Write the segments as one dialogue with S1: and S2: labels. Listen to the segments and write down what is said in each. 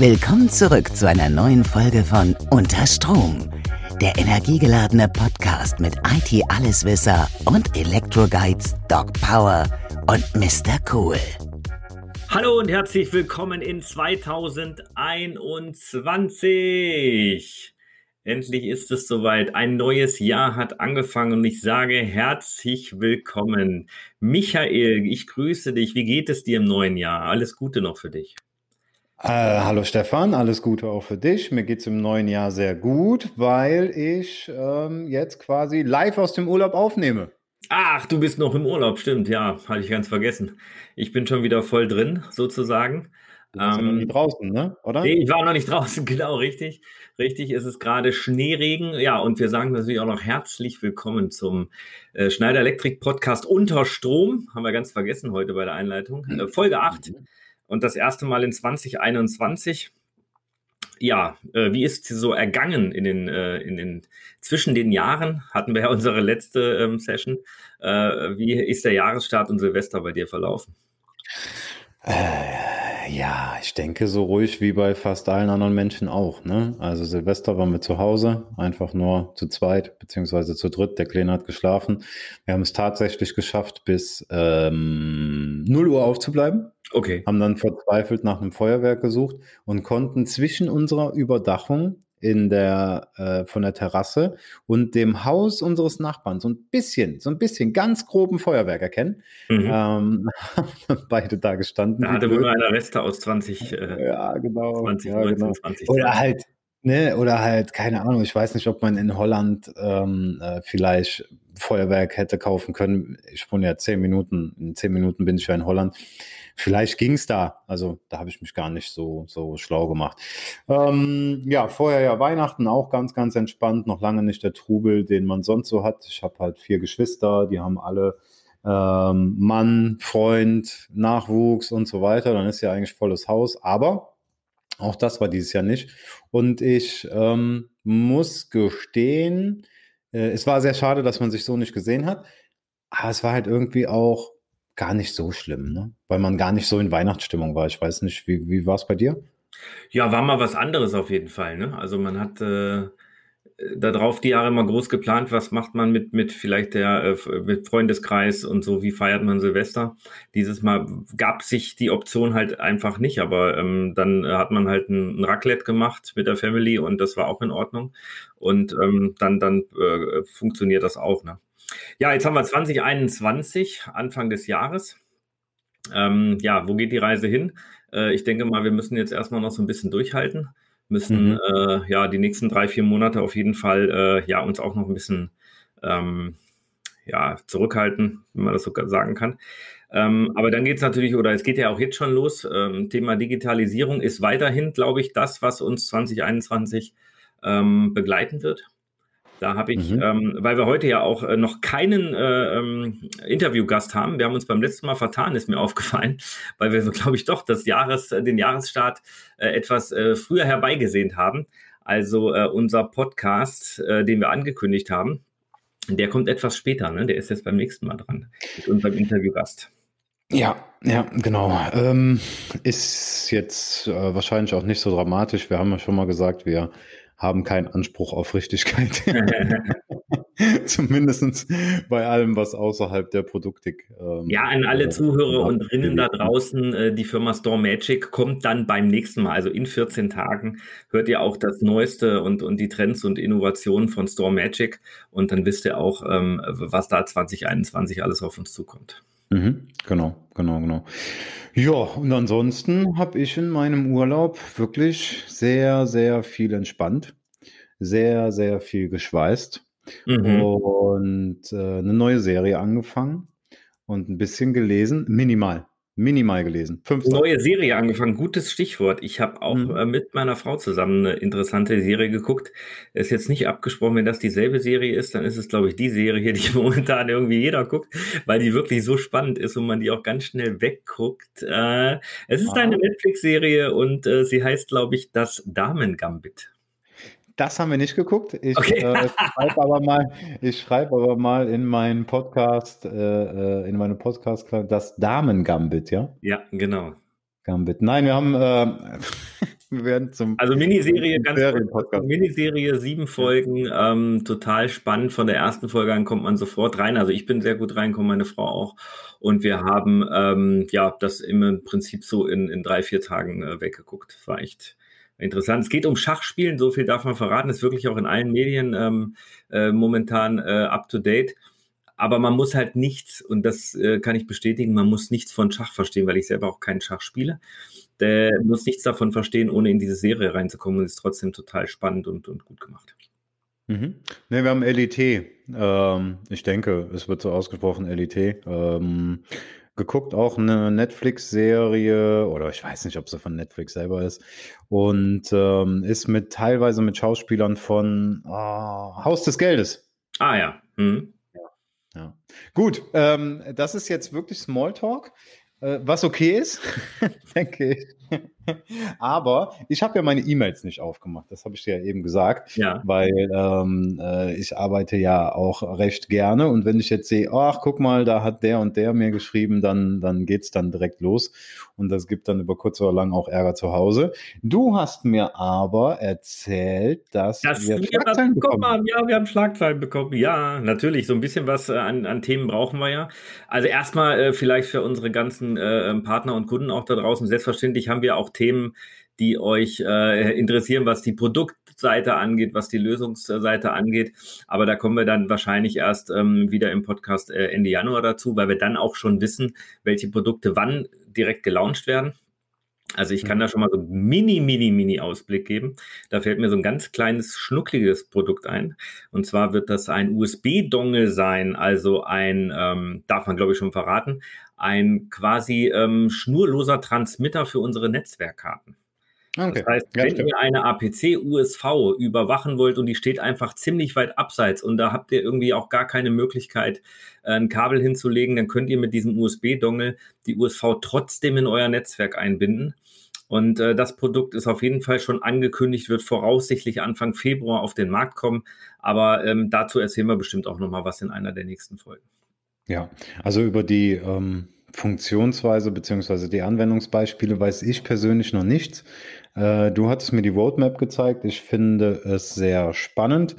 S1: Willkommen zurück zu einer neuen Folge von Unter Strom, der energiegeladene Podcast mit IT-Alleswisser und Elektro-Guides Doc Power und Mr. Cool.
S2: Hallo und herzlich willkommen in 2021. Endlich ist es soweit. Ein neues Jahr hat angefangen und ich sage herzlich willkommen. Michael, ich grüße dich. Wie geht es dir im neuen Jahr? Alles Gute noch für dich.
S3: Äh, hallo Stefan, alles Gute auch für dich. Mir geht es im neuen Jahr sehr gut, weil ich ähm, jetzt quasi live aus dem Urlaub aufnehme.
S2: Ach, du bist noch im Urlaub, stimmt, ja, hatte ich ganz vergessen. Ich bin schon wieder voll drin, sozusagen.
S3: Du bist ähm, ja noch nicht draußen, ne?
S2: Oder? Nee, ich war noch nicht draußen, genau, richtig. Richtig, es ist gerade Schneeregen. Ja, und wir sagen natürlich auch noch herzlich willkommen zum äh, Schneider Elektrik Podcast Unter Strom. Haben wir ganz vergessen heute bei der Einleitung. Äh, Folge 8. Mhm und das erste Mal in 2021. Ja, äh, wie ist sie so ergangen in den, äh, in den zwischen den Jahren? Hatten wir ja unsere letzte ähm, Session. Äh, wie ist der Jahresstart und Silvester bei dir verlaufen?
S3: Äh, ja, ich denke so ruhig wie bei fast allen anderen Menschen auch. Ne? Also Silvester waren wir zu Hause, einfach nur zu zweit beziehungsweise zu dritt. Der Kleine hat geschlafen. Wir haben es tatsächlich geschafft, bis ähm, 0 Uhr aufzubleiben. Okay. Haben dann verzweifelt nach einem Feuerwerk gesucht und konnten zwischen unserer Überdachung in der, äh, von der Terrasse und dem Haus unseres Nachbarn so ein bisschen, so ein bisschen ganz groben Feuerwerk erkennen. Mhm. Ähm, beide da gestanden.
S2: Da hatte wohl einer Reste aus 20,
S3: äh, ja, genau, 20, ja, 19, genau. 20. Oder halt, ne, oder halt, keine Ahnung, ich weiß nicht, ob man in Holland ähm, äh, vielleicht Feuerwerk hätte kaufen können. Ich wohne ja zehn Minuten, in zehn Minuten bin ich ja in Holland. Vielleicht ging es da. Also da habe ich mich gar nicht so, so schlau gemacht. Ähm, ja, vorher ja Weihnachten auch ganz, ganz entspannt. Noch lange nicht der Trubel, den man sonst so hat. Ich habe halt vier Geschwister, die haben alle ähm, Mann, Freund, Nachwuchs und so weiter. Dann ist ja eigentlich volles Haus. Aber auch das war dieses Jahr nicht. Und ich ähm, muss gestehen, äh, es war sehr schade, dass man sich so nicht gesehen hat. Aber es war halt irgendwie auch gar nicht so schlimm, ne? weil man gar nicht so in Weihnachtsstimmung war. Ich weiß nicht, wie, wie war es bei dir?
S2: Ja, war mal was anderes auf jeden Fall. Ne? Also man hat äh, darauf die Jahre immer groß geplant, was macht man mit, mit vielleicht der äh, mit Freundeskreis und so, wie feiert man Silvester. Dieses Mal gab sich die Option halt einfach nicht, aber ähm, dann hat man halt ein, ein Raclette gemacht mit der Family und das war auch in Ordnung. Und ähm, dann, dann äh, funktioniert das auch. Ne? Ja, jetzt haben wir 2021, Anfang des Jahres. Ähm, ja, wo geht die Reise hin? Äh, ich denke mal, wir müssen jetzt erstmal noch so ein bisschen durchhalten, müssen mhm. äh, ja die nächsten drei, vier Monate auf jeden Fall äh, ja uns auch noch ein bisschen ähm, ja, zurückhalten, wenn man das so sagen kann. Ähm, aber dann geht es natürlich, oder es geht ja auch jetzt schon los. Ähm, Thema Digitalisierung ist weiterhin, glaube ich, das, was uns 2021 ähm, begleiten wird. Da habe ich, mhm. ähm, weil wir heute ja auch äh, noch keinen äh, ähm, Interviewgast haben, wir haben uns beim letzten Mal vertan, ist mir aufgefallen, weil wir, glaube ich, doch das Jahres, äh, den Jahresstart äh, etwas äh, früher herbeigesehnt haben. Also äh, unser Podcast, den wir angekündigt haben, der kommt etwas später, ne? Der ist jetzt beim nächsten Mal dran mit unserem Interviewgast.
S3: Ja, ja, genau. Ähm, ist jetzt äh, wahrscheinlich auch nicht so dramatisch. Wir haben ja schon mal gesagt, wir haben keinen Anspruch auf Richtigkeit. Zumindest bei allem, was außerhalb der Produktik.
S2: Ähm, ja, an alle äh, Zuhörer und drinnen da draußen, äh, die Firma Store Magic kommt dann beim nächsten Mal, also in 14 Tagen, hört ihr auch das Neueste und, und die Trends und Innovationen von Store Magic und dann wisst ihr auch, ähm, was da 2021 alles auf uns zukommt.
S3: Mhm, genau, genau, genau. Ja, und ansonsten habe ich in meinem Urlaub wirklich sehr, sehr viel entspannt, sehr, sehr viel geschweißt Mhm. und äh, eine neue Serie angefangen und ein bisschen gelesen, minimal. Minimal gelesen.
S2: Fünf Neue Serie angefangen, gutes Stichwort. Ich habe auch mhm. äh, mit meiner Frau zusammen eine interessante Serie geguckt. Ist jetzt nicht abgesprochen, wenn das dieselbe Serie ist, dann ist es, glaube ich, die Serie, die momentan irgendwie jeder guckt, weil die wirklich so spannend ist und man die auch ganz schnell wegguckt. Äh, es ist ah. eine Netflix-Serie und äh, sie heißt, glaube ich, das Damen-Gambit.
S3: Das haben wir nicht geguckt. Ich okay. äh, schreibe aber mal, ich schreibe aber mal in meinen Podcast, äh, äh in meine Podcast das Damen Gambit, ja?
S2: Ja, genau.
S3: Gambit. Nein, wir haben, äh,
S2: Wir werden zum also Miniserie, ganz kurz, Miniserie, sieben Folgen, ähm, total spannend. Von der ersten Folge an kommt man sofort rein. Also ich bin sehr gut reingekommen, meine Frau auch. Und wir haben ähm, ja das im Prinzip so in, in drei, vier Tagen äh, weggeguckt. War echt interessant. Es geht um Schachspielen, so viel darf man verraten. Ist wirklich auch in allen Medien ähm, äh, momentan äh, up to date. Aber man muss halt nichts, und das äh, kann ich bestätigen, man muss nichts von Schach verstehen, weil ich selber auch keinen Schach spiele. Der muss nichts davon verstehen, ohne in diese Serie reinzukommen und ist trotzdem total spannend und, und gut gemacht.
S3: Mhm. Ne, wir haben LIT. Ähm, ich denke, es wird so ausgesprochen, LIT. Ähm, geguckt, auch eine Netflix-Serie, oder ich weiß nicht, ob sie von Netflix selber ist, und ähm, ist mit teilweise mit Schauspielern von äh, Haus des Geldes.
S2: Ah ja. Mhm.
S3: Ja. Gut, ähm, das ist jetzt wirklich Smalltalk, äh, was okay ist, denke ich. Aber ich habe ja meine E-Mails nicht aufgemacht, das habe ich dir ja eben gesagt, ja. weil ähm, äh, ich arbeite ja auch recht gerne und wenn ich jetzt sehe, ach guck mal, da hat der und der mir geschrieben, dann, dann geht's dann direkt los und das gibt dann über kurz oder lang auch Ärger zu Hause. Du hast mir aber erzählt, dass,
S2: dass wir, wir Schlagzeilen bekommen haben. Ja, wir haben Schlagzeilen bekommen. Ja, natürlich, so ein bisschen was äh, an, an Themen brauchen wir ja. Also erstmal äh, vielleicht für unsere ganzen äh, Partner und Kunden auch da draußen, selbstverständlich haben wir auch Themen, die euch äh, interessieren, was die Produktseite angeht, was die Lösungsseite angeht. Aber da kommen wir dann wahrscheinlich erst ähm, wieder im Podcast äh, Ende Januar dazu, weil wir dann auch schon wissen, welche Produkte wann direkt gelauncht werden. Also ich kann da schon mal so einen mini, mini, mini Ausblick geben. Da fällt mir so ein ganz kleines, schnuckliges Produkt ein. Und zwar wird das ein USB-Dongle sein, also ein, ähm, darf man glaube ich schon verraten, ein quasi ähm, schnurloser Transmitter für unsere Netzwerkkarten. Okay. Das heißt, wenn ja, ihr eine APC-USV überwachen wollt und die steht einfach ziemlich weit abseits und da habt ihr irgendwie auch gar keine Möglichkeit, äh, ein Kabel hinzulegen, dann könnt ihr mit diesem USB-Dongle die USV trotzdem in euer Netzwerk einbinden. Und äh, das Produkt ist auf jeden Fall schon angekündigt, wird voraussichtlich Anfang Februar auf den Markt kommen. Aber ähm, dazu erzählen wir bestimmt auch noch mal was in einer der nächsten Folgen.
S3: Ja, also über die ähm, Funktionsweise beziehungsweise die Anwendungsbeispiele weiß ich persönlich noch nichts. Äh, du hattest mir die Roadmap gezeigt. Ich finde es sehr spannend,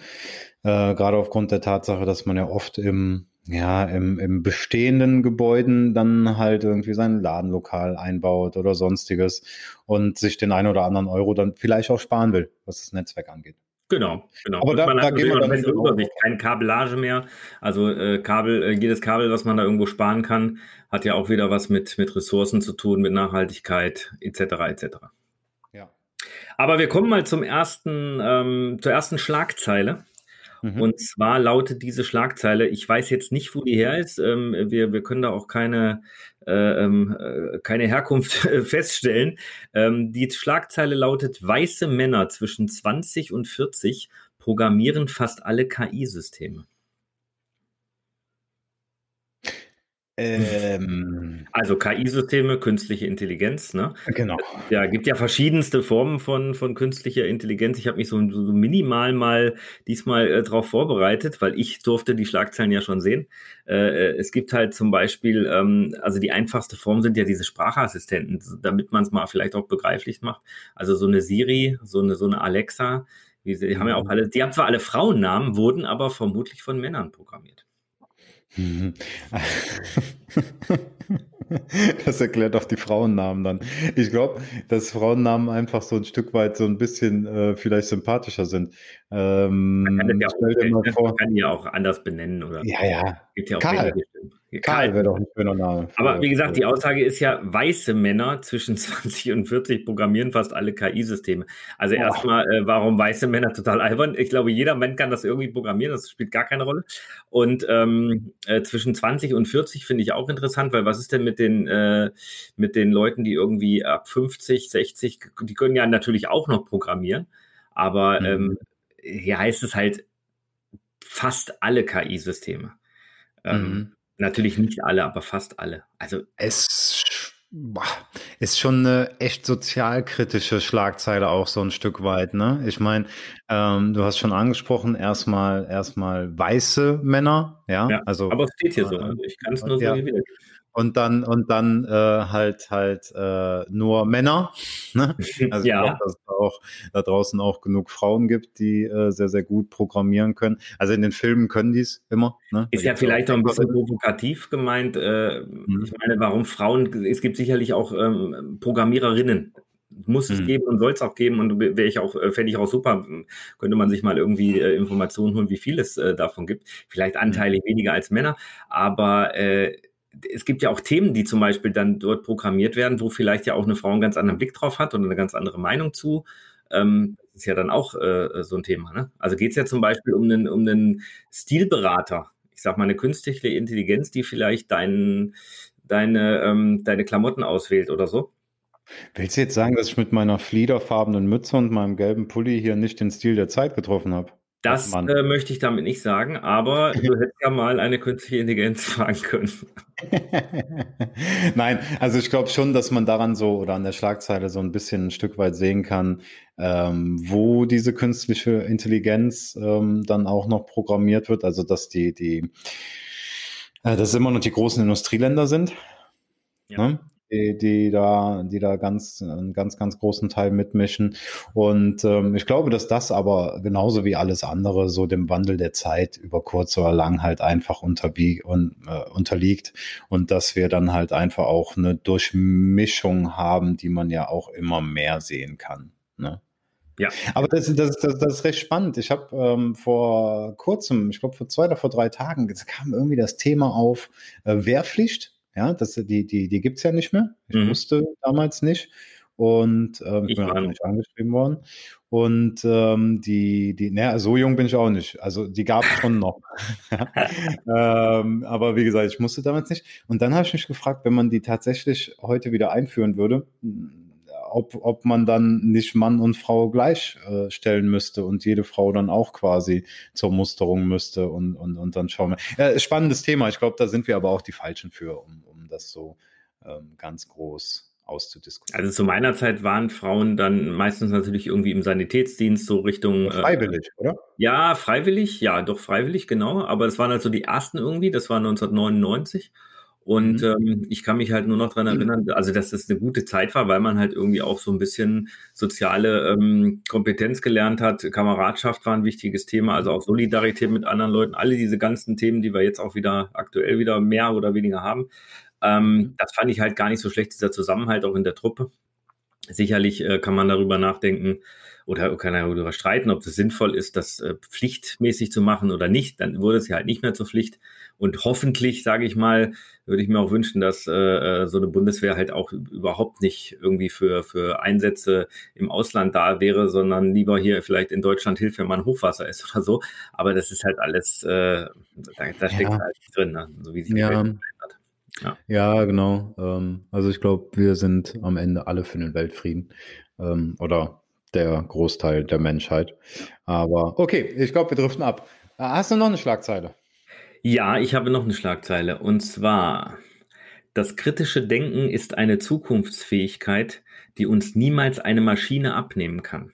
S3: äh, gerade aufgrund der Tatsache, dass man ja oft im ja, im, im bestehenden Gebäuden dann halt irgendwie sein Ladenlokal einbaut oder sonstiges und sich den einen oder anderen Euro dann vielleicht auch sparen will, was das Netzwerk angeht.
S2: Genau, genau. Aber da, man da hat gehen wir dann Übersicht, keine Kabellage mehr. Also äh, Kabel, äh, jedes Kabel, was man da irgendwo sparen kann, hat ja auch wieder was mit, mit Ressourcen zu tun, mit Nachhaltigkeit etc. etc. Ja. Aber wir kommen mal zum ersten, ähm, zur ersten Schlagzeile. Mhm. Und zwar lautet diese Schlagzeile, ich weiß jetzt nicht, wo die her ist, ähm, wir, wir können da auch keine, äh, ähm, äh, keine Herkunft feststellen. Ähm, die Schlagzeile lautet, weiße Männer zwischen 20 und 40 programmieren fast alle KI-Systeme. Ähm, also KI-Systeme, künstliche Intelligenz, ne?
S3: Genau.
S2: Ja, gibt ja verschiedenste Formen von, von künstlicher Intelligenz. Ich habe mich so, so, minimal mal diesmal äh, darauf vorbereitet, weil ich durfte die Schlagzeilen ja schon sehen. Äh, äh, es gibt halt zum Beispiel, ähm, also die einfachste Form sind ja diese Sprachassistenten, damit man es mal vielleicht auch begreiflich macht. Also so eine Siri, so eine, so eine Alexa, die, die haben ja auch mhm. alle, die haben zwar alle Frauennamen, wurden aber vermutlich von Männern programmiert. Mhm.
S3: Das erklärt auch die Frauennamen dann. Ich glaube, dass Frauennamen einfach so ein Stück weit so ein bisschen äh, vielleicht sympathischer sind.
S2: Ähm, man kann das ja auch, man kann ja auch anders benennen. Oder
S3: ja, ja.
S2: Gibt ja auch
S3: Karl. Karl wäre doch ein schöner Name.
S2: Aber wie gesagt, die Aussage ist ja, weiße Männer zwischen 20 und 40 programmieren fast alle KI-Systeme. Also oh. erstmal, äh, warum weiße Männer total albern? Ich glaube, jeder Mann kann das irgendwie programmieren, das spielt gar keine Rolle. Und ähm, äh, zwischen 20 und 40 finde ich auch interessant, weil was ist denn mit den, äh, mit den Leuten, die irgendwie ab 50, 60, die können ja natürlich auch noch programmieren, aber mhm. ähm, hier heißt es halt fast alle KI-Systeme. Ähm, mhm. Natürlich nicht alle, aber fast alle. Also
S3: es ist schon eine echt sozialkritische Schlagzeile auch so ein Stück weit, ne? Ich meine, ähm, du hast schon angesprochen, erstmal erstmal weiße Männer, ja. ja
S2: also, aber es steht hier so, also ich kann es nur ja. so
S3: und dann und dann äh, halt halt äh, nur Männer. Ne? Also ja. ich glaube, dass es auch da draußen auch genug Frauen gibt, die äh, sehr sehr gut programmieren können. Also in den Filmen können die es immer.
S2: Ne? Ist ja vielleicht auch ein bisschen provokativ gemeint. Äh, mhm. Ich meine, warum Frauen? Es gibt sicherlich auch ähm, Programmiererinnen muss es mhm. geben und soll es auch geben und wäre ich auch, äh, fände ich auch super, könnte man sich mal irgendwie äh, Informationen holen, wie viel es davon gibt. Vielleicht anteilig mhm. weniger als Männer, aber äh, es gibt ja auch Themen, die zum Beispiel dann dort programmiert werden, wo vielleicht ja auch eine Frau einen ganz anderen Blick drauf hat und eine ganz andere Meinung zu. Ähm, ist ja dann auch äh, so ein Thema. Ne? Also geht es ja zum Beispiel um einen, um einen Stilberater. Ich sag mal, eine künstliche Intelligenz, die vielleicht dein, deine, ähm, deine Klamotten auswählt oder so.
S3: Willst du jetzt sagen, dass ich mit meiner fliederfarbenen Mütze und meinem gelben Pulli hier nicht den Stil der Zeit getroffen habe?
S2: Das äh, möchte ich damit nicht sagen, aber du hättest ja mal eine künstliche Intelligenz fragen können.
S3: Nein, also ich glaube schon, dass man daran so oder an der Schlagzeile so ein bisschen ein Stück weit sehen kann, ähm, wo diese künstliche Intelligenz ähm, dann auch noch programmiert wird. Also dass die, die, äh, dass immer noch die großen Industrieländer sind. Ja. Ne? Die, die da, die da ganz, einen ganz, ganz großen Teil mitmischen. Und ähm, ich glaube, dass das aber genauso wie alles andere so dem Wandel der Zeit über kurz oder lang halt einfach und, äh, unterliegt und dass wir dann halt einfach auch eine Durchmischung haben, die man ja auch immer mehr sehen kann. Ne? Ja. Aber das, das, das, das ist recht spannend. Ich habe ähm, vor kurzem, ich glaube vor zwei oder vor drei Tagen, kam irgendwie das Thema auf äh, Wehrpflicht. Ja, das, die, die, die gibt es ja nicht mehr. Ich mhm. wusste damals nicht. Und ähm, ich bin auch nicht angeschrieben worden. Und ähm, die, die, naja, so jung bin ich auch nicht. Also die gab es schon noch. ähm, aber wie gesagt, ich musste damals nicht. Und dann habe ich mich gefragt, wenn man die tatsächlich heute wieder einführen würde, ob, ob man dann nicht Mann und Frau gleichstellen äh, müsste und jede Frau dann auch quasi zur Musterung müsste und, und, und dann schauen wir. Ja, spannendes Thema. Ich glaube, da sind wir aber auch die Falschen für, um, um das so ähm, ganz groß auszudiskutieren.
S2: Also zu meiner Zeit waren Frauen dann meistens natürlich irgendwie im Sanitätsdienst so Richtung.
S3: Äh, freiwillig, äh, oder?
S2: Ja, freiwillig, ja, doch freiwillig, genau. Aber es waren also die ersten irgendwie, das war 1999. Und mhm. ähm, ich kann mich halt nur noch dran mhm. erinnern, also dass das eine gute Zeit war, weil man halt irgendwie auch so ein bisschen soziale ähm, Kompetenz gelernt hat. Kameradschaft war ein wichtiges Thema, also auch Solidarität mit anderen Leuten. Alle diese ganzen Themen, die wir jetzt auch wieder aktuell wieder mehr oder weniger haben. Ähm, mhm. das fand ich halt gar nicht so schlecht, dieser Zusammenhalt auch in der Truppe. Sicherlich äh, kann man darüber nachdenken, oder kann er darüber streiten, ob es sinnvoll ist, das äh, pflichtmäßig zu machen oder nicht. Dann wurde es ja halt nicht mehr zur Pflicht. Und hoffentlich, sage ich mal, würde ich mir auch wünschen, dass äh, äh, so eine Bundeswehr halt auch überhaupt nicht irgendwie für, für Einsätze im Ausland da wäre, sondern lieber hier vielleicht in Deutschland hilft, wenn man Hochwasser ist oder so. Aber das ist halt alles, äh, da, da steckt ja. halt drin, ne? so wie sich
S3: ja. die Welt hat. Ja. ja, genau. Ähm, also ich glaube, wir sind am Ende alle für den Weltfrieden. Ähm, oder der Großteil der Menschheit. Aber okay, ich glaube, wir driften ab. Äh, hast du noch eine Schlagzeile?
S2: Ja, ich habe noch eine Schlagzeile. Und zwar, das kritische Denken ist eine Zukunftsfähigkeit, die uns niemals eine Maschine abnehmen kann.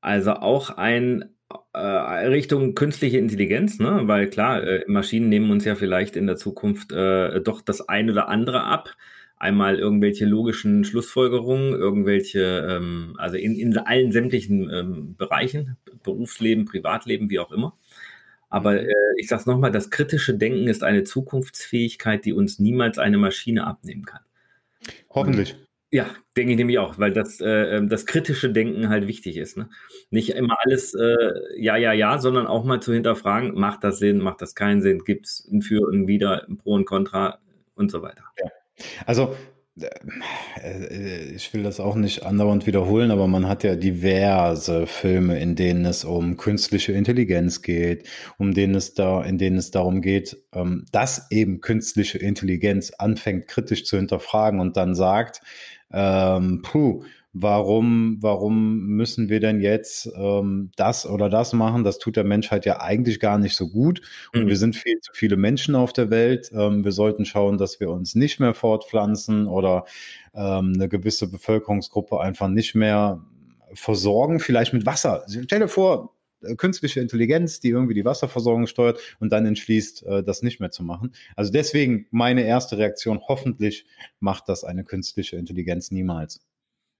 S2: Also auch ein äh, Richtung künstliche Intelligenz, ne? weil klar, äh, Maschinen nehmen uns ja vielleicht in der Zukunft äh, doch das ein oder andere ab einmal irgendwelche logischen Schlussfolgerungen, irgendwelche, ähm, also in, in allen sämtlichen ähm, Bereichen, Berufsleben, Privatleben, wie auch immer. Aber mhm. äh, ich sage es nochmal, das kritische Denken ist eine Zukunftsfähigkeit, die uns niemals eine Maschine abnehmen kann.
S3: Hoffentlich.
S2: Und, ja, denke ich nämlich auch, weil das, äh, ähm, das kritische Denken halt wichtig ist. Ne? Nicht immer alles äh, ja, ja, ja, sondern auch mal zu hinterfragen, macht das Sinn, macht das keinen Sinn, gibt es ein Für und Wider, ein Pro und Contra und so weiter.
S3: Ja. Also ich will das auch nicht andauernd wiederholen, aber man hat ja diverse Filme, in denen es um künstliche Intelligenz geht, um denen es da, in denen es darum geht, ähm, dass eben künstliche Intelligenz anfängt kritisch zu hinterfragen und dann sagt, ähm, puh, warum, warum müssen wir denn jetzt ähm, das oder das machen? Das tut der Menschheit ja eigentlich gar nicht so gut. Und mhm. wir sind viel zu viele Menschen auf der Welt. Ähm, wir sollten schauen, dass wir uns nicht mehr fortpflanzen oder ähm, eine gewisse Bevölkerungsgruppe einfach nicht mehr versorgen, vielleicht mit Wasser. Stell dir vor, äh, künstliche Intelligenz, die irgendwie die Wasserversorgung steuert und dann entschließt, äh, das nicht mehr zu machen. Also deswegen meine erste Reaktion, hoffentlich macht das eine künstliche Intelligenz niemals.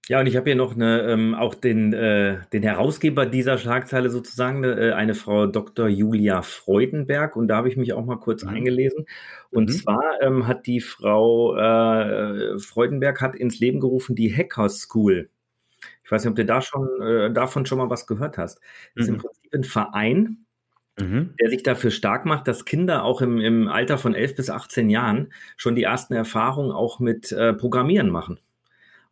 S2: Ja, und ich habe hier noch eine, ähm, auch den, äh, den Herausgeber dieser Schlagzeile sozusagen, äh, eine Frau Dr. Julia Freudenberg. Und da habe ich mich auch mal kurz mhm. eingelesen. Und mhm. zwar ähm, hat die Frau äh, Freudenberg hat ins Leben gerufen die Hacker School. Ich weiß nicht, ob du da schon, äh, davon schon mal was gehört hast. Das mhm. ist im mhm. Prinzip ein Verein, Mhm. der sich dafür stark macht, dass Kinder auch im, im Alter von 11 bis 18 Jahren schon die ersten Erfahrungen auch mit äh, Programmieren machen.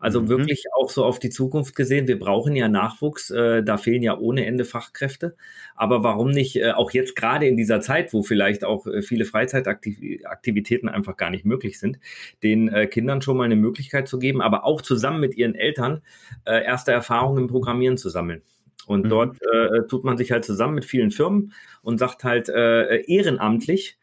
S2: Also mhm. wirklich auch so auf die Zukunft gesehen. Wir brauchen ja Nachwuchs. Äh, da fehlen ja ohne Ende Fachkräfte. Aber warum nicht äh, auch jetzt gerade in dieser Zeit, wo vielleicht auch äh, viele Freizeitaktivitäten einfach gar nicht möglich sind, den äh, Kindern schon mal eine Möglichkeit zu geben, aber auch zusammen mit ihren Eltern äh, erste Erfahrungen im Programmieren zu sammeln. Und mhm. dort äh, tut man sich halt zusammen mit vielen Firmen und sagt halt ehrenamtlich,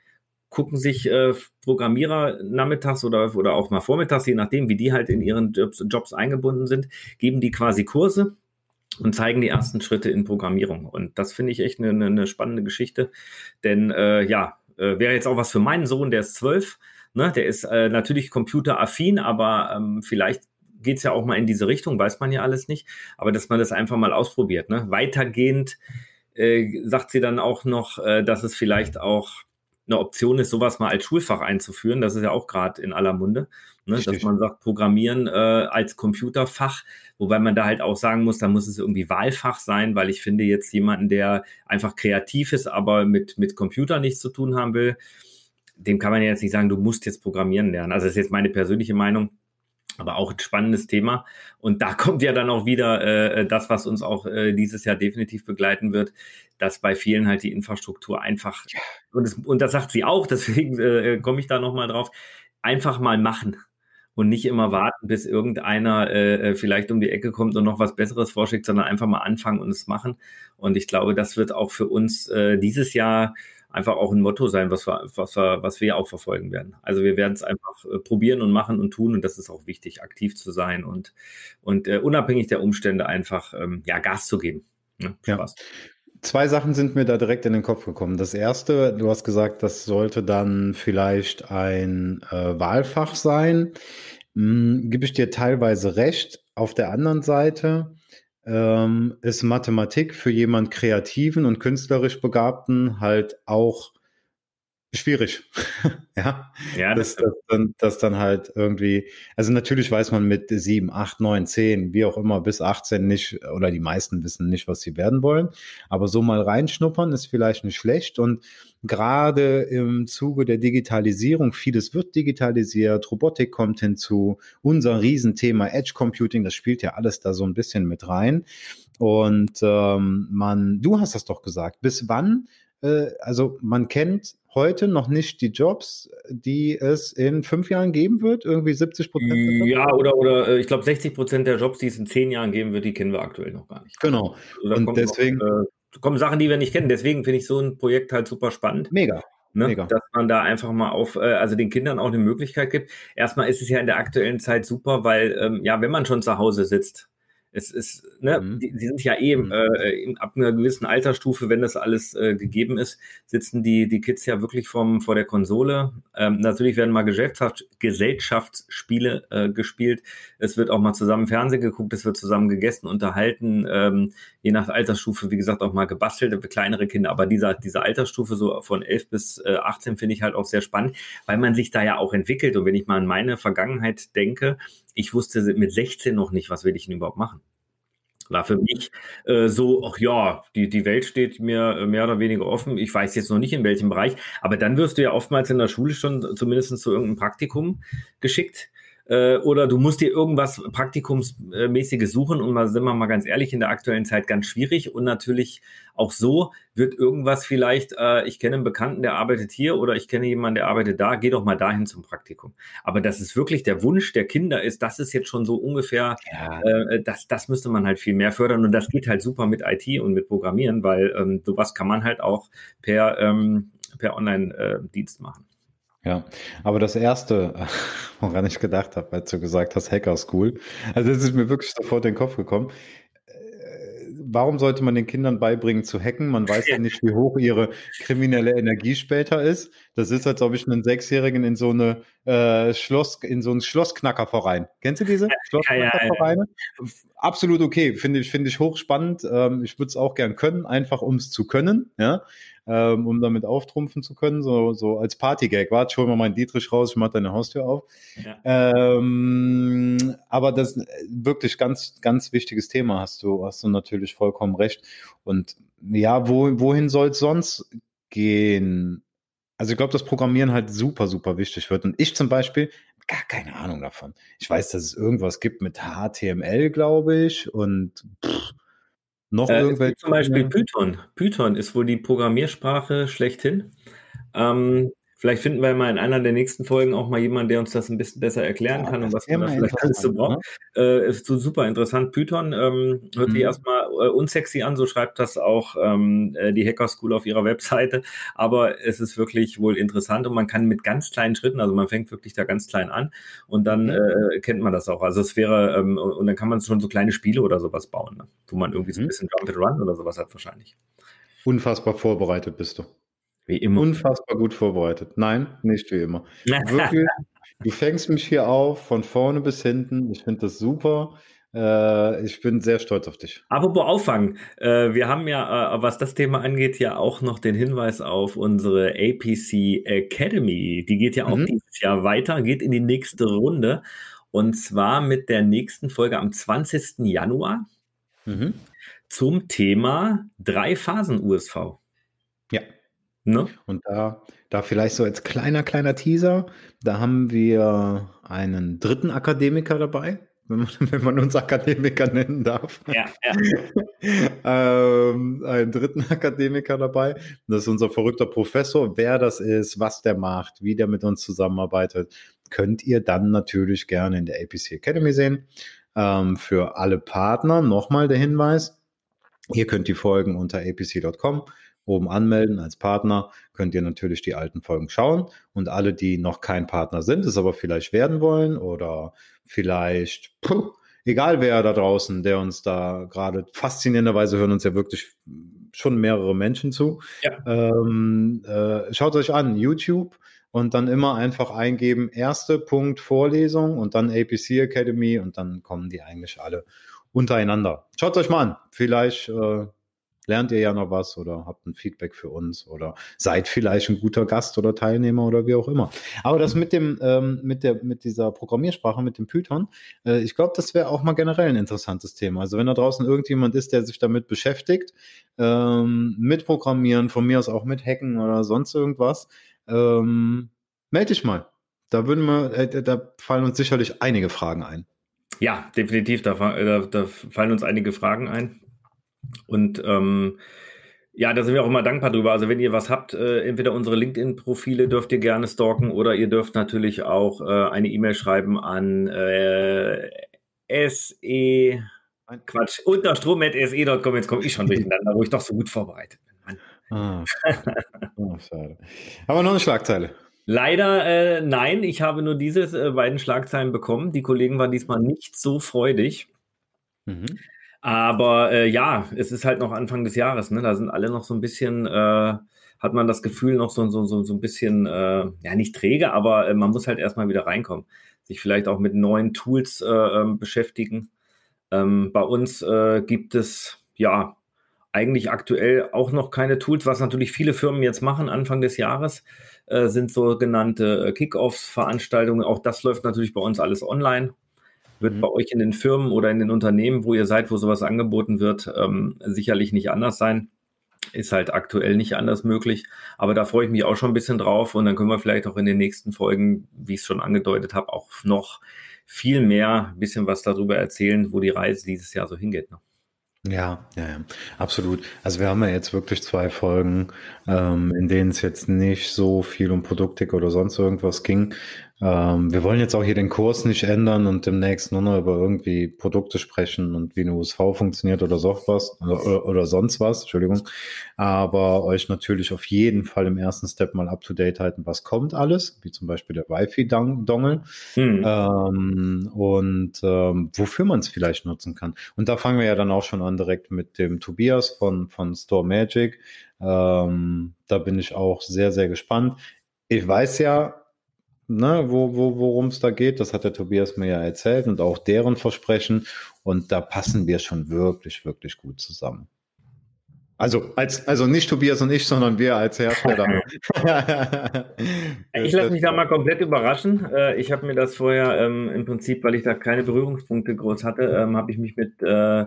S2: gucken sich äh, Programmierer nachmittags oder, oder auch mal vormittags, je nachdem, wie die halt in ihren Jobs, Jobs eingebunden sind, geben die quasi Kurse und zeigen die ersten Schritte in Programmierung. Und das finde ich echt eine, eine spannende Geschichte. Denn äh, ja, äh, wäre jetzt auch was für meinen Sohn, der ist zwölf. Ne? Der ist äh, natürlich computeraffin, aber ähm, vielleicht geht es ja auch mal in diese Richtung, weiß man ja alles nicht. Aber dass man das einfach mal ausprobiert. Ne? Weitergehend äh, sagt sie dann auch noch, äh, dass es vielleicht auch eine Option ist, sowas mal als Schulfach einzuführen. Das ist ja auch gerade in aller Munde, ne? dass man sagt, Programmieren äh, als Computerfach, wobei man da halt auch sagen muss, da muss es irgendwie Wahlfach sein, weil ich finde jetzt jemanden, der einfach kreativ ist, aber mit, mit Computer nichts zu tun haben will, dem kann man ja jetzt nicht sagen, du musst jetzt Programmieren lernen. Also das ist jetzt meine persönliche Meinung aber auch ein spannendes Thema. Und da kommt ja dann auch wieder äh, das, was uns auch äh, dieses Jahr definitiv begleiten wird, dass bei vielen halt die Infrastruktur einfach, und, das, und das sagt sie auch, deswegen äh, komme ich da nochmal drauf, einfach mal machen und nicht immer warten, bis irgendeiner äh, äh, vielleicht um die Ecke kommt und noch was Besseres vorschlägt, sondern einfach mal anfangen und es machen. Und ich glaube, das wird auch für uns äh, dieses Jahr einfach auch ein Motto sein, was wir, was wir, was wir auch verfolgen werden. Also wir werden es einfach äh, probieren und machen und tun und das ist auch wichtig, aktiv zu sein und, und äh, unabhängig der Umstände einfach ähm, ja, Gas zu geben.
S3: Ne? Spaß. Ja. Zwei Sachen sind mir da direkt in den Kopf gekommen. Das erste, du hast gesagt, das sollte dann vielleicht ein äh, Wahlfach sein. Hm, gebe ich dir teilweise recht. Auf der anderen Seite ähm, ist Mathematik für jemand Kreativen und künstlerisch Begabten halt auch schwierig. ja, ja das, das, dann, das dann halt irgendwie, also natürlich weiß man mit sieben, acht, neun, zehn, wie auch immer, bis 18 nicht, oder die meisten wissen nicht, was sie werden wollen, aber so mal reinschnuppern ist vielleicht nicht schlecht. Und gerade im Zuge der Digitalisierung, vieles wird digitalisiert, Robotik kommt hinzu, unser Riesenthema Edge Computing, das spielt ja alles da so ein bisschen mit rein. Und ähm, man, du hast das doch gesagt, bis wann äh, also man kennt heute noch nicht die Jobs, die es in fünf Jahren geben wird? Irgendwie 70 Prozent?
S2: Ja, oder, oder äh, ich glaube 60 Prozent der Jobs, die es in zehn Jahren geben wird, die kennen wir aktuell noch gar nicht.
S3: Genau.
S2: Also und deswegen noch, äh, kommen Sachen, die wir nicht kennen. Deswegen finde ich so ein Projekt halt super spannend.
S3: Mega.
S2: Ne? Mega. Dass man da einfach mal auf, äh, also den Kindern auch eine Möglichkeit gibt. Erstmal ist es ja in der aktuellen Zeit super, weil ähm, ja, wenn man schon zu Hause sitzt, es ist, ne, mhm. die, die, sind ja eh mhm. äh, ab einer gewissen Altersstufe, wenn das alles äh, gegeben ist, sitzen die, die Kids ja wirklich vom, vor der Konsole. Ähm, natürlich werden mal Gesellschafts Gesellschaftsspiele äh, gespielt. Es wird auch mal zusammen Fernsehen geguckt, es wird zusammen gegessen, unterhalten, ähm, je nach Altersstufe, wie gesagt, auch mal gebastelt für kleinere Kinder. Aber dieser, diese Altersstufe so von 11 bis äh, 18 finde ich halt auch sehr spannend, weil man sich da ja auch entwickelt. Und wenn ich mal an meine Vergangenheit denke, ich wusste mit 16 noch nicht, was will ich denn überhaupt machen. War für mich äh, so, ach ja, die, die Welt steht mir äh, mehr oder weniger offen. Ich weiß jetzt noch nicht in welchem Bereich, aber dann wirst du ja oftmals in der Schule schon zumindest zu irgendeinem Praktikum geschickt äh, oder du musst dir irgendwas Praktikumsmäßiges suchen und mal sind wir mal ganz ehrlich, in der aktuellen Zeit ganz schwierig und natürlich auch so wird irgendwas vielleicht, äh, ich kenne einen Bekannten, der arbeitet hier oder ich kenne jemanden, der arbeitet da, geh doch mal dahin zum Praktikum. Aber dass es wirklich der Wunsch der Kinder ist, das ist jetzt schon so ungefähr, ja. äh, das, das müsste man halt viel mehr fördern und das geht halt super mit IT und mit Programmieren, weil ähm, sowas kann man halt auch per, ähm, per Online-Dienst äh, machen.
S3: Ja, aber das erste, woran ich gedacht habe, als du gesagt hast, Hacker School, also das ist mir wirklich sofort in den Kopf gekommen. Äh, warum sollte man den Kindern beibringen zu hacken? Man weiß ja nicht, wie hoch ihre kriminelle Energie später ist. Das ist, als ob ich einen Sechsjährigen in so eine äh, Schloss, in so einen Schlossknackerverein. Kennst du diese Schlossknackervereine? Ja, ja, Absolut okay, finde ich, finde ich hochspannend. Ähm, ich würde es auch gern können, einfach um es zu können, ja, ähm, um damit auftrumpfen zu können, so, so als Partygag. Warte, hol mal meinen Dietrich raus, ich mach deine Haustür auf. Ähm, aber das ist wirklich ganz, ganz wichtiges Thema, hast du, hast du natürlich vollkommen recht. Und ja, wo, wohin soll es sonst gehen? Also ich glaube, dass Programmieren halt super, super wichtig wird. Und ich zum Beispiel, gar keine Ahnung davon. Ich weiß, dass es irgendwas gibt mit HTML, glaube ich, und pff,
S2: noch äh, irgendwelche. Zum Beispiel Python. Python ist wohl die Programmiersprache schlechthin. Ähm, Vielleicht finden wir mal in einer der nächsten Folgen auch mal jemanden, der uns das ein bisschen besser erklären ja, kann und was man da vielleicht alles so braucht. Ne? Äh, ist so super interessant. Python ähm, hört mhm. sich erstmal äh, unsexy an, so schreibt das auch ähm, äh, die Hacker School auf ihrer Webseite. Aber es ist wirklich wohl interessant und man kann mit ganz kleinen Schritten, also man fängt wirklich da ganz klein an und dann mhm. äh, kennt man das auch. Also es wäre, ähm, und dann kann man schon so kleine Spiele oder sowas bauen, ne? wo man irgendwie so ein mhm. bisschen Jump and Run oder sowas hat wahrscheinlich.
S3: Unfassbar vorbereitet bist du. Wie immer. Unfassbar gut vorbereitet. Nein, nicht wie immer. Wirklich, du fängst mich hier auf, von vorne bis hinten. Ich finde das super. Äh, ich bin sehr stolz auf dich.
S2: Apropos Auffangen. Äh, wir haben ja, äh, was das Thema angeht, ja auch noch den Hinweis auf unsere APC Academy. Die geht ja auch mhm. dieses Jahr weiter, geht in die nächste Runde. Und zwar mit der nächsten Folge am 20. Januar mhm. zum Thema Drei-Phasen-USV.
S3: Ja. Ne? Und da, da vielleicht so als kleiner, kleiner Teaser, da haben wir einen dritten Akademiker dabei, wenn man, wenn man uns Akademiker nennen darf. Ja, ja. ähm, einen dritten Akademiker dabei. Das ist unser verrückter Professor. Wer das ist, was der macht, wie der mit uns zusammenarbeitet, könnt ihr dann natürlich gerne in der APC Academy sehen. Ähm, für alle Partner nochmal der Hinweis. Ihr könnt die Folgen unter apc.com oben anmelden als Partner, könnt ihr natürlich die alten Folgen schauen. Und alle, die noch kein Partner sind, es aber vielleicht werden wollen oder vielleicht, puh, egal wer da draußen, der uns da gerade faszinierenderweise hören uns ja wirklich schon mehrere Menschen zu. Ja. Ähm, äh, schaut euch an, YouTube und dann immer einfach eingeben, erste Punkt Vorlesung und dann APC Academy und dann kommen die eigentlich alle untereinander. Schaut euch mal an. Vielleicht äh, lernt ihr ja noch was oder habt ein Feedback für uns oder seid vielleicht ein guter Gast oder Teilnehmer oder wie auch immer. Aber das mit dem, ähm, mit der, mit dieser Programmiersprache, mit dem Python, äh, ich glaube, das wäre auch mal generell ein interessantes Thema. Also wenn da draußen irgendjemand ist, der sich damit beschäftigt, ähm, mit Programmieren, von mir aus auch mit Hacken oder sonst irgendwas, ähm, melde dich mal. Da würden wir, äh, da fallen uns sicherlich einige Fragen ein.
S2: Ja, definitiv. Da, da, da fallen uns einige Fragen ein. Und ähm, ja, da sind wir auch immer dankbar drüber. Also wenn ihr was habt, äh, entweder unsere LinkedIn-Profile dürft ihr gerne stalken oder ihr dürft natürlich auch äh, eine E-Mail schreiben an äh, se Quatsch, unterstrom.se.com. Jetzt komme ich schon durcheinander, wo ich doch so gut vorbereitet bin. Ah.
S3: oh, schade. Aber noch eine Schlagzeile.
S2: Leider äh, nein, ich habe nur diese äh, beiden Schlagzeilen bekommen. Die Kollegen waren diesmal nicht so freudig. Mhm. Aber äh, ja, es ist halt noch Anfang des Jahres, ne? Da sind alle noch so ein bisschen, äh, hat man das Gefühl, noch so, so, so, so ein bisschen, äh, ja, nicht träge, aber äh, man muss halt erstmal wieder reinkommen. Sich vielleicht auch mit neuen Tools äh, ähm, beschäftigen. Ähm, bei uns äh, gibt es ja eigentlich aktuell auch noch keine Tools, was natürlich viele Firmen jetzt machen Anfang des Jahres, sind sogenannte Kickoffs-Veranstaltungen. Auch das läuft natürlich bei uns alles online wird mhm. bei euch in den Firmen oder in den Unternehmen, wo ihr seid, wo sowas angeboten wird, ähm, sicherlich nicht anders sein. Ist halt aktuell nicht anders möglich. Aber da freue ich mich auch schon ein bisschen drauf. Und dann können wir vielleicht auch in den nächsten Folgen, wie ich es schon angedeutet habe, auch noch viel mehr ein bisschen was darüber erzählen, wo die Reise dieses Jahr so hingeht. Ne?
S3: Ja, ja, ja, absolut. Also wir haben ja jetzt wirklich zwei Folgen, ähm, in denen es jetzt nicht so viel um Produktik oder sonst irgendwas ging. Ähm, wir wollen jetzt auch hier den Kurs nicht ändern und demnächst nur noch über irgendwie Produkte sprechen und wie eine USV funktioniert oder so was oder, oder sonst was, Entschuldigung. Aber euch natürlich auf jeden Fall im ersten Step mal up to date halten, was kommt alles, wie zum Beispiel der Wi-Fi-Dongle hm. ähm, und ähm, wofür man es vielleicht nutzen kann. Und da fangen wir ja dann auch schon an direkt mit dem Tobias von, von Store Magic. Ähm, da bin ich auch sehr, sehr gespannt. Ich weiß ja, ne, wo, wo, worum es da geht. Das hat der Tobias mir ja erzählt und auch deren Versprechen. Und da passen wir schon wirklich, wirklich gut zusammen. Also, als, also nicht Tobias und ich, sondern wir als Hersteller.
S2: ich lasse mich da mal komplett überraschen. Äh, ich habe mir das vorher ähm, im Prinzip, weil ich da keine Berührungspunkte groß hatte, ähm, habe ich mich mit äh,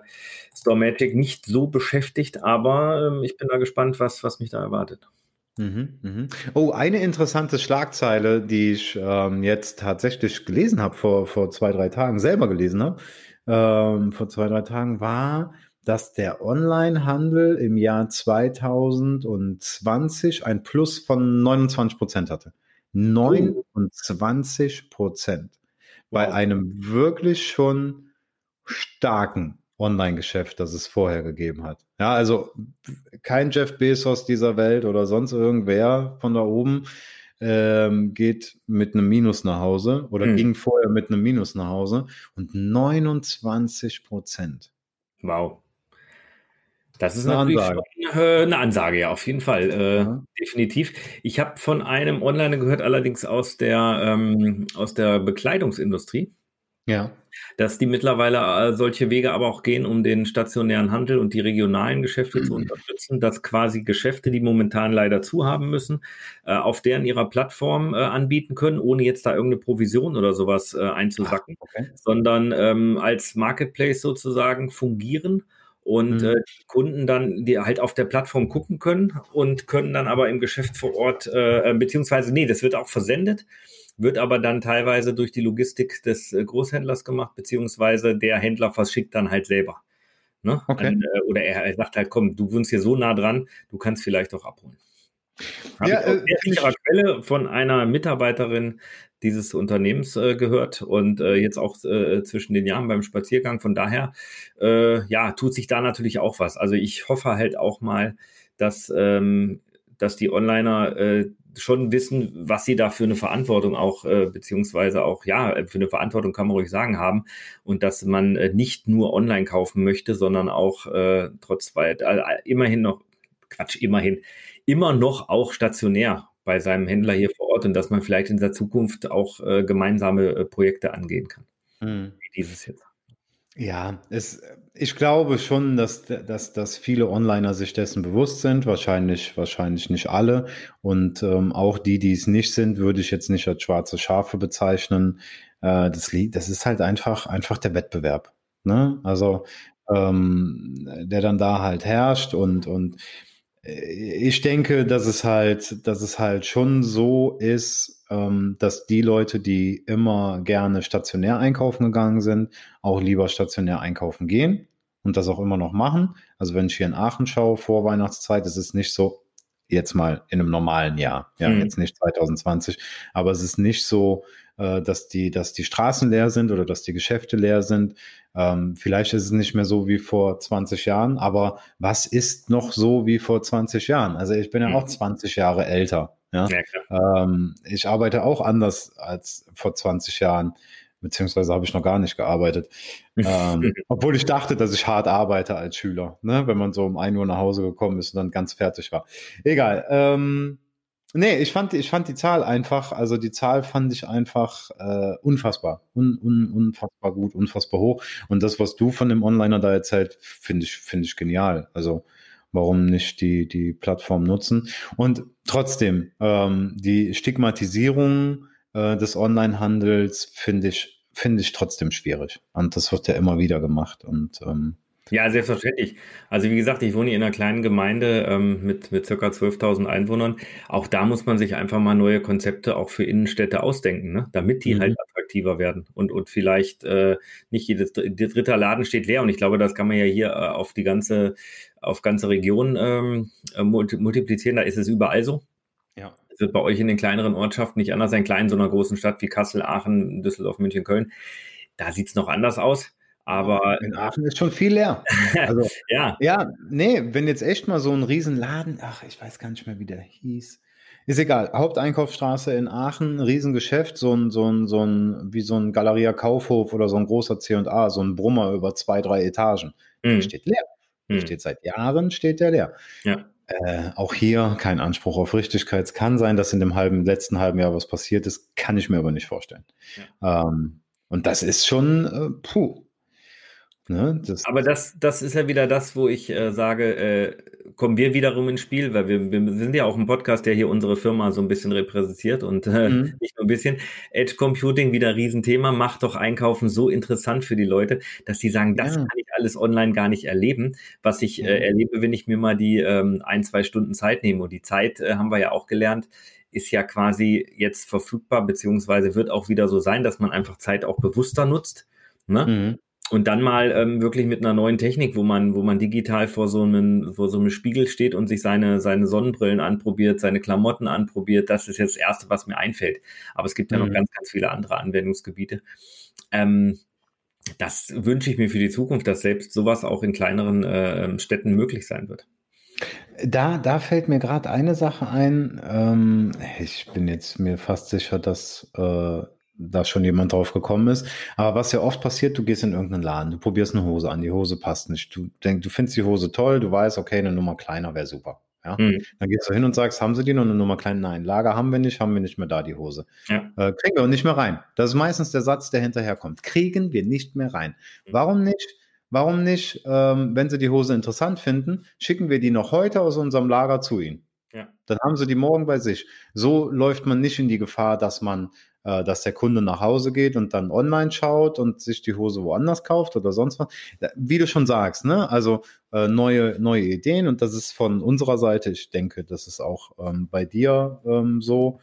S2: Store Magic nicht so beschäftigt, aber ähm, ich bin da gespannt, was, was mich da erwartet.
S3: Mhm, mhm. Oh, eine interessante Schlagzeile, die ich ähm, jetzt tatsächlich gelesen habe vor, vor zwei, drei Tagen, selber gelesen habe, ähm, vor zwei, drei Tagen, war, dass der Onlinehandel im Jahr 2020 ein Plus von 29 Prozent hatte. 29 Prozent. Bei einem wirklich schon starken Online-Geschäft, das es vorher gegeben hat. Ja, also kein Jeff Bezos dieser Welt oder sonst irgendwer von da oben ähm, geht mit einem Minus nach Hause oder hm. ging vorher mit einem Minus nach Hause und 29 Prozent.
S2: Wow. Das ist eine natürlich Ansage. Schon, äh, eine Ansage, ja, auf jeden Fall. Äh, ja. Definitiv. Ich habe von einem Online gehört, allerdings aus der, ähm, aus der Bekleidungsindustrie.
S3: Ja.
S2: Dass die mittlerweile äh, solche Wege aber auch gehen, um den stationären Handel und die regionalen Geschäfte mhm. zu unterstützen, dass quasi Geschäfte, die momentan leider zu haben müssen, äh, auf deren ihrer Plattform äh, anbieten können, ohne jetzt da irgendeine Provision oder sowas einzusacken, Ach, okay. sondern ähm, als Marketplace sozusagen fungieren und mhm. äh, die Kunden dann, die halt auf der Plattform gucken können und können dann aber im Geschäft vor Ort, äh, beziehungsweise, nee, das wird auch versendet wird aber dann teilweise durch die Logistik des äh, Großhändlers gemacht, beziehungsweise der Händler verschickt dann halt selber. Ne? Okay. An, äh, oder er, sagt halt, komm, du wohnst hier so nah dran, du kannst vielleicht auch abholen. Habe ja, ich aus äh, Quelle von einer Mitarbeiterin dieses Unternehmens äh, gehört und äh, jetzt auch äh, zwischen den Jahren beim Spaziergang. Von daher, ja, tut sich da natürlich auch was. Also ich hoffe halt auch mal, dass, ähm, dass die Onliner schon wissen, was sie da für eine Verantwortung auch, äh, beziehungsweise auch, ja, für eine Verantwortung kann man ruhig sagen haben und dass man äh, nicht nur online kaufen möchte, sondern auch äh, trotz weit, äh, immerhin noch, Quatsch, immerhin, immer noch auch stationär bei seinem Händler hier vor Ort und dass man vielleicht in der Zukunft auch äh, gemeinsame äh, Projekte angehen kann. Hm. Wie dieses jetzt.
S3: Ja, es, ich glaube schon, dass, dass, dass viele Onliner sich dessen bewusst sind. Wahrscheinlich, wahrscheinlich nicht alle. Und ähm, auch die, die es nicht sind, würde ich jetzt nicht als schwarze Schafe bezeichnen. Äh, das, das ist halt einfach, einfach der Wettbewerb. Ne? Also, ähm, der dann da halt herrscht und, und ich denke, dass es halt, dass es halt schon so ist, ähm, dass die Leute, die immer gerne stationär einkaufen gegangen sind, auch lieber stationär einkaufen gehen und das auch immer noch machen. Also wenn ich hier in Aachen schaue vor Weihnachtszeit, ist es nicht so, jetzt mal in einem normalen Jahr, ja, mhm. jetzt nicht 2020, aber es ist nicht so, äh, dass die, dass die Straßen leer sind oder dass die Geschäfte leer sind. Ähm, vielleicht ist es nicht mehr so wie vor 20 Jahren, aber was ist noch so wie vor 20 Jahren? Also ich bin ja mhm. auch 20 Jahre älter. Ja, ja ähm, ich arbeite auch anders als vor 20 Jahren beziehungsweise habe ich noch gar nicht gearbeitet. ähm, obwohl ich dachte, dass ich hart arbeite als Schüler, ne? wenn man so um 1 Uhr nach Hause gekommen ist und dann ganz fertig war. Egal. Ähm, nee, ich fand, ich fand die Zahl einfach, also die Zahl fand ich einfach äh, unfassbar. Un, un, unfassbar gut, unfassbar hoch. Und das, was du von dem Onliner da erzählt, finde ich, finde ich genial. Also warum nicht die, die Plattform nutzen? Und trotzdem, ähm, die Stigmatisierung äh, des Onlinehandels finde ich, finde ich trotzdem schwierig. Und das wird ja immer wieder gemacht. Und ähm,
S2: ja, selbstverständlich. Also wie gesagt, ich wohne hier in einer kleinen Gemeinde ähm, mit, mit circa 12.000 Einwohnern. Auch da muss man sich einfach mal neue Konzepte auch für Innenstädte ausdenken, ne? damit die mhm. halt attraktiver werden. Und, und vielleicht äh, nicht jedes dritte Laden steht leer. Und ich glaube, das kann man ja hier äh, auf die ganze, auf ganze Region ähm, multiplizieren. Da ist es überall so. Ja. Es wird bei euch in den kleineren Ortschaften nicht anders sein, klein in so einer großen Stadt wie Kassel, Aachen, Düsseldorf, München, Köln. Da sieht es noch anders aus. Aber
S3: in Aachen ist schon viel leer. Also, ja. Ja, nee, wenn jetzt echt mal so ein Riesenladen, ach, ich weiß gar nicht mehr, wie der hieß. Ist egal. Haupteinkaufsstraße in Aachen, Riesengeschäft, so ein, so ein, so ein, wie so ein Galeria Kaufhof oder so ein großer C&A, so ein Brummer über zwei, drei Etagen. Mhm. Der steht leer. Der mhm. steht seit Jahren, steht der leer. Ja. Äh, auch hier kein Anspruch auf Richtigkeit. Es kann sein, dass in dem halben, letzten halben Jahr was passiert ist, kann ich mir aber nicht vorstellen. Ja. Ähm, und das ist schon, äh, puh,
S2: Ne? Das Aber das, das ist ja wieder das, wo ich äh, sage, äh, kommen wir wiederum ins Spiel, weil wir, wir sind ja auch ein Podcast, der hier unsere Firma so ein bisschen repräsentiert und äh, mhm. nicht nur ein bisschen. Edge Computing, wieder Riesenthema, macht doch Einkaufen so interessant für die Leute, dass sie sagen, das ja. kann ich alles online gar nicht erleben, was ich äh, erlebe, wenn ich mir mal die ähm, ein, zwei Stunden Zeit nehme. Und die Zeit, äh, haben wir ja auch gelernt, ist ja quasi jetzt verfügbar, beziehungsweise wird auch wieder so sein, dass man einfach Zeit auch bewusster nutzt. Ne? Mhm. Und dann mal ähm, wirklich mit einer neuen Technik, wo man, wo man digital vor so einem, vor so einem Spiegel steht und sich seine, seine Sonnenbrillen anprobiert, seine Klamotten anprobiert. Das ist jetzt das Erste, was mir einfällt. Aber es gibt ja mhm. noch ganz, ganz viele andere Anwendungsgebiete. Ähm, das wünsche ich mir für die Zukunft, dass selbst sowas auch in kleineren äh, Städten möglich sein wird.
S3: Da, da fällt mir gerade eine Sache ein. Ähm, ich bin jetzt mir fast sicher, dass äh, da schon jemand drauf gekommen ist. Aber was ja oft passiert, du gehst in irgendeinen Laden, du probierst eine Hose an, die Hose passt nicht. Du denkst, du findest die Hose toll, du weißt, okay, eine Nummer kleiner wäre super. Ja? Mhm. Dann gehst du hin und sagst, haben sie die noch eine Nummer klein? Nein, Lager haben wir nicht, haben wir nicht mehr da die Hose. Ja. Äh, kriegen wir nicht mehr rein. Das ist meistens der Satz, der hinterherkommt. Kriegen wir nicht mehr rein. Mhm. Warum nicht? Warum nicht, ähm, wenn sie die Hose interessant finden, schicken wir die noch heute aus unserem Lager zu ihnen. Ja. Dann haben sie die morgen bei sich. So läuft man nicht in die Gefahr, dass man äh, dass der Kunde nach Hause geht und dann online schaut und sich die Hose woanders kauft oder sonst was. Wie du schon sagst, ne? Also äh, neue, neue Ideen und das ist von unserer Seite, ich denke, das ist auch ähm, bei dir ähm, so.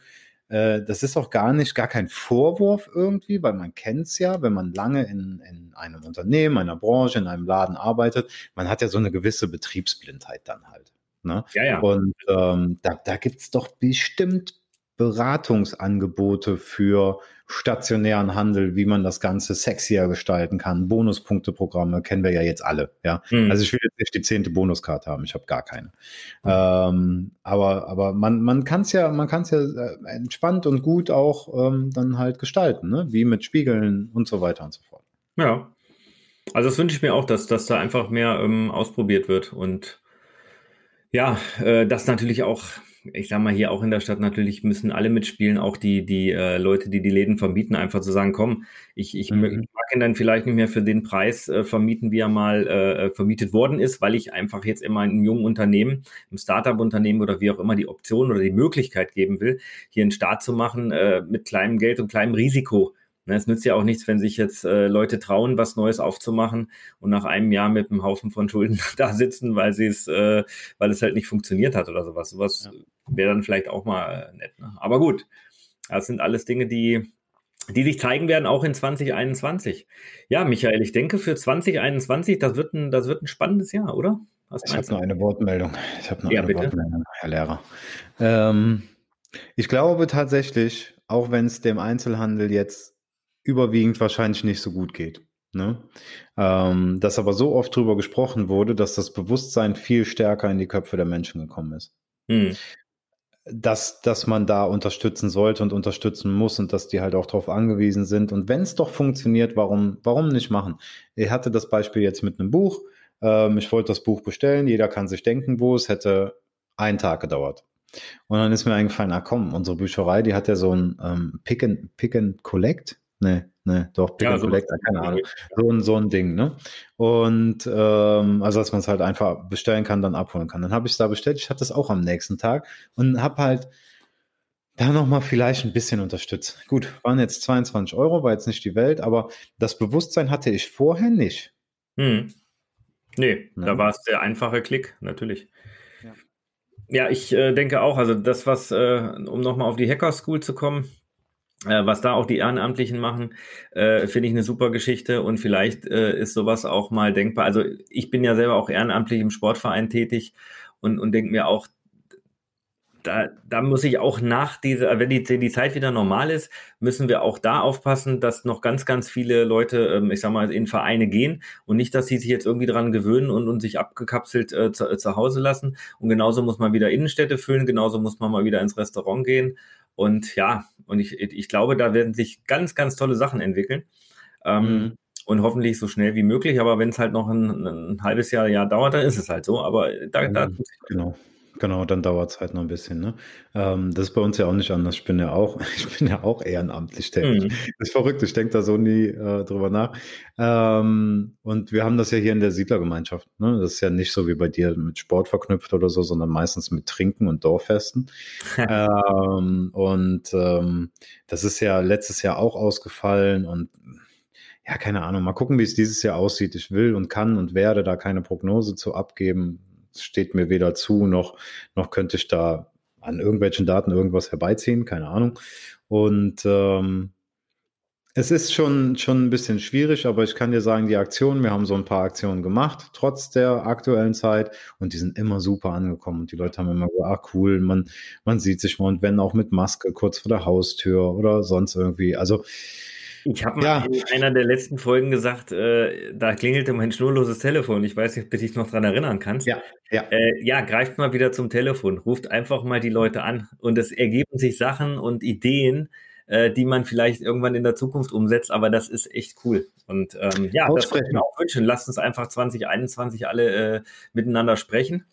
S3: Äh, das ist auch gar nicht, gar kein Vorwurf irgendwie, weil man kennt es ja, wenn man lange in, in einem Unternehmen, einer Branche, in einem Laden arbeitet, man hat ja so eine gewisse Betriebsblindheit dann halt. Ne? Ja, ja. Und ähm, da, da gibt es doch bestimmt Beratungsangebote für stationären Handel, wie man das Ganze sexier gestalten kann. Bonuspunkteprogramme kennen wir ja jetzt alle. Ja, mhm. also ich will jetzt nicht die zehnte Bonuskarte haben, ich habe gar keine. Mhm. Ähm, aber aber man man kann es ja man kann es ja äh, entspannt und gut auch ähm, dann halt gestalten, ne? wie mit Spiegeln und so weiter und so fort.
S2: Ja, also das wünsche ich mir auch, dass dass da einfach mehr ähm, ausprobiert wird und ja, äh, das natürlich auch ich sag mal, hier auch in der Stadt natürlich müssen alle mitspielen, auch die, die äh, Leute, die die Läden vermieten, einfach zu sagen, komm, ich, ich, mhm. mag ihn dann vielleicht nicht mehr für den Preis äh, vermieten, wie er mal äh, äh, vermietet worden ist, weil ich einfach jetzt immer einem jungen Unternehmen, einem Startup-Unternehmen oder wie auch immer die Option oder die Möglichkeit geben will, hier einen Start zu machen äh, mit kleinem Geld und kleinem Risiko. Ne, es nützt ja auch nichts, wenn sich jetzt äh, Leute trauen, was Neues aufzumachen und nach einem Jahr mit einem Haufen von Schulden da sitzen, weil sie es, äh, weil es halt nicht funktioniert hat oder sowas. Sowas ja. wäre dann vielleicht auch mal äh, nett. Ne? Aber gut, das sind alles Dinge, die, die sich zeigen werden, auch in 2021. Ja, Michael, ich denke für 2021, das wird ein, das wird ein spannendes Jahr, oder?
S3: ich habe noch eine Wortmeldung. Ich habe noch ja, eine bitte? Wortmeldung, Herr Lehrer. Ähm, ich glaube tatsächlich, auch wenn es dem Einzelhandel jetzt überwiegend wahrscheinlich nicht so gut geht. Ne? Ähm, dass aber so oft drüber gesprochen wurde, dass das Bewusstsein viel stärker in die Köpfe der Menschen gekommen ist. Hm. Dass, dass man da unterstützen sollte und unterstützen muss und dass die halt auch darauf angewiesen sind. Und wenn es doch funktioniert, warum, warum nicht machen? Ich hatte das Beispiel jetzt mit einem Buch. Ähm, ich wollte das Buch bestellen. Jeder kann sich denken, wo es hätte einen Tag gedauert. Und dann ist mir eingefallen, ah komm, unsere Bücherei, die hat ja so ein ähm, Pick, and, Pick and Collect Nee, nee, doch, Pick ja, and Collect, keine Ahnung. So ein, so ein Ding, ne? Und ähm, also dass man es halt einfach bestellen kann, dann abholen kann. Dann habe ich es da bestellt, ich hatte es auch am nächsten Tag und habe halt da nochmal vielleicht ein bisschen unterstützt. Gut, waren jetzt 22 Euro, war jetzt nicht die Welt, aber das Bewusstsein hatte ich vorher nicht.
S2: Hm. Nee, ne? da war es der einfache Klick, natürlich. Ja, ja ich äh, denke auch, also das, was, äh, um nochmal auf die Hacker School zu kommen, äh, was da auch die Ehrenamtlichen machen, äh, finde ich eine super Geschichte und vielleicht äh, ist sowas auch mal denkbar. Also ich bin ja selber auch ehrenamtlich im Sportverein tätig und, und denke mir auch, da, da muss ich auch nach dieser, wenn die, die Zeit wieder normal ist, müssen wir auch da aufpassen, dass noch ganz, ganz viele Leute, ähm, ich sag mal, in Vereine gehen und nicht, dass sie sich jetzt irgendwie dran gewöhnen und, und sich abgekapselt äh, zu, zu Hause lassen. Und genauso muss man wieder Innenstädte füllen, genauso muss man mal wieder ins Restaurant gehen. Und ja, und ich, ich glaube, da werden sich ganz, ganz tolle Sachen entwickeln. Ähm, mhm. Und hoffentlich so schnell wie möglich. Aber wenn es halt noch ein, ein, halbes Jahr, Jahr dauert, dann ist es halt so. Aber da, da
S3: mhm, genau. Genau, dann dauert es halt noch ein bisschen. Ne? Ähm, das ist bei uns ja auch nicht anders. Ich bin ja auch, ich bin ja auch ehrenamtlich tätig. Mhm. Das ist verrückt, ich denke da so nie äh, drüber nach. Ähm, und wir haben das ja hier in der Siedlergemeinschaft. Ne? Das ist ja nicht so wie bei dir mit Sport verknüpft oder so, sondern meistens mit Trinken und Dorffesten. ähm, und ähm, das ist ja letztes Jahr auch ausgefallen und ja, keine Ahnung. Mal gucken, wie es dieses Jahr aussieht. Ich will und kann und werde da keine Prognose zu abgeben steht mir weder zu, noch, noch könnte ich da an irgendwelchen Daten irgendwas herbeiziehen, keine Ahnung. Und ähm, es ist schon, schon ein bisschen schwierig, aber ich kann dir sagen, die Aktionen, wir haben so ein paar Aktionen gemacht, trotz der aktuellen Zeit, und die sind immer super angekommen. Und die Leute haben immer gesagt, ah cool, man, man sieht sich mal und wenn auch mit Maske kurz vor der Haustür oder sonst irgendwie. Also
S2: ich habe ja. mal in einer der letzten Folgen gesagt, äh, da klingelte mein schnurloses Telefon. Ich weiß nicht, ob du dich noch dran erinnern kannst.
S3: Ja,
S2: ja. Äh, ja, greift mal wieder zum Telefon, ruft einfach mal die Leute an und es ergeben sich Sachen und Ideen, äh, die man vielleicht irgendwann in der Zukunft umsetzt, aber das ist echt cool. Und ähm, ja, das würde ich mir auch wünschen. Lasst uns einfach 2021 alle äh, miteinander sprechen.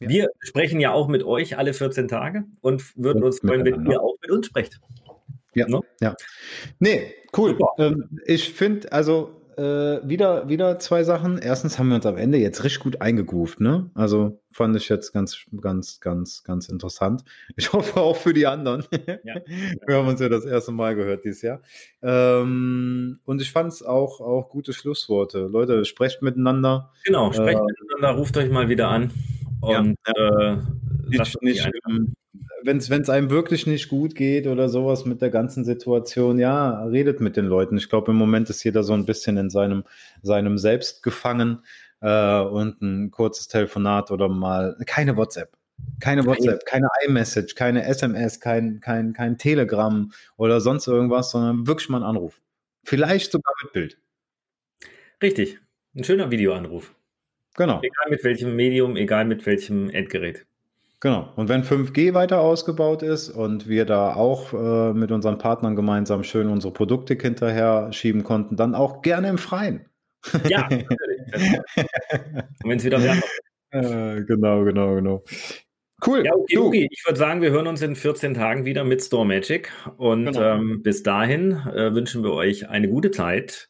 S2: Ja. Wir sprechen ja auch mit euch alle 14 Tage und würden uns freuen, wenn ihr auch mit uns sprecht.
S3: Ja, no? ja. Nee, cool. Ähm, ich finde, also äh, wieder, wieder zwei Sachen. Erstens haben wir uns am Ende jetzt richtig gut eingegroovt, ne? Also fand ich jetzt ganz, ganz, ganz, ganz interessant. Ich hoffe auch für die anderen. Ja. wir haben uns ja das erste Mal gehört dieses Jahr. Ähm, und ich fand es auch, auch gute Schlussworte. Leute, sprecht miteinander.
S2: Genau, sprecht äh, miteinander, ruft euch mal wieder an. Und ja. äh,
S3: nicht, nicht wenn es einem wirklich nicht gut geht oder sowas mit der ganzen Situation, ja, redet mit den Leuten. Ich glaube, im Moment ist jeder so ein bisschen in seinem, seinem Selbst gefangen äh, und ein kurzes Telefonat oder mal keine WhatsApp. Keine WhatsApp, keine iMessage, keine SMS, kein, kein, kein Telegram oder sonst irgendwas, sondern wirklich mal einen Anruf. Vielleicht sogar mit Bild.
S2: Richtig. Ein schöner Videoanruf.
S3: Genau.
S2: Egal mit welchem Medium, egal mit welchem Endgerät.
S3: Genau. Und wenn 5G weiter ausgebaut ist und wir da auch äh, mit unseren Partnern gemeinsam schön unsere Produkte hinterher schieben konnten, dann auch gerne im Freien.
S2: Ja, natürlich. wenn es wieder wärmer
S3: wird. Äh, genau, genau, genau.
S2: Cool. Ja, okay, okay. Ich würde sagen, wir hören uns in 14 Tagen wieder mit Store Magic. Und genau. ähm, bis dahin äh, wünschen wir euch eine gute Zeit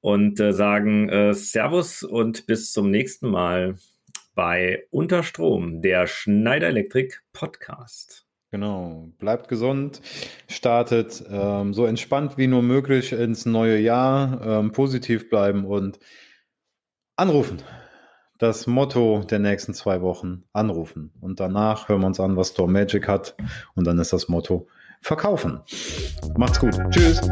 S2: und äh, sagen äh, Servus und bis zum nächsten Mal bei Unterstrom, der Schneider Elektrik Podcast.
S3: Genau, bleibt gesund, startet ähm, so entspannt wie nur möglich ins neue Jahr, ähm, positiv bleiben und anrufen. Das Motto der nächsten zwei Wochen, anrufen. Und danach hören wir uns an, was Store Magic hat. Und dann ist das Motto, verkaufen. Macht's gut. Tschüss.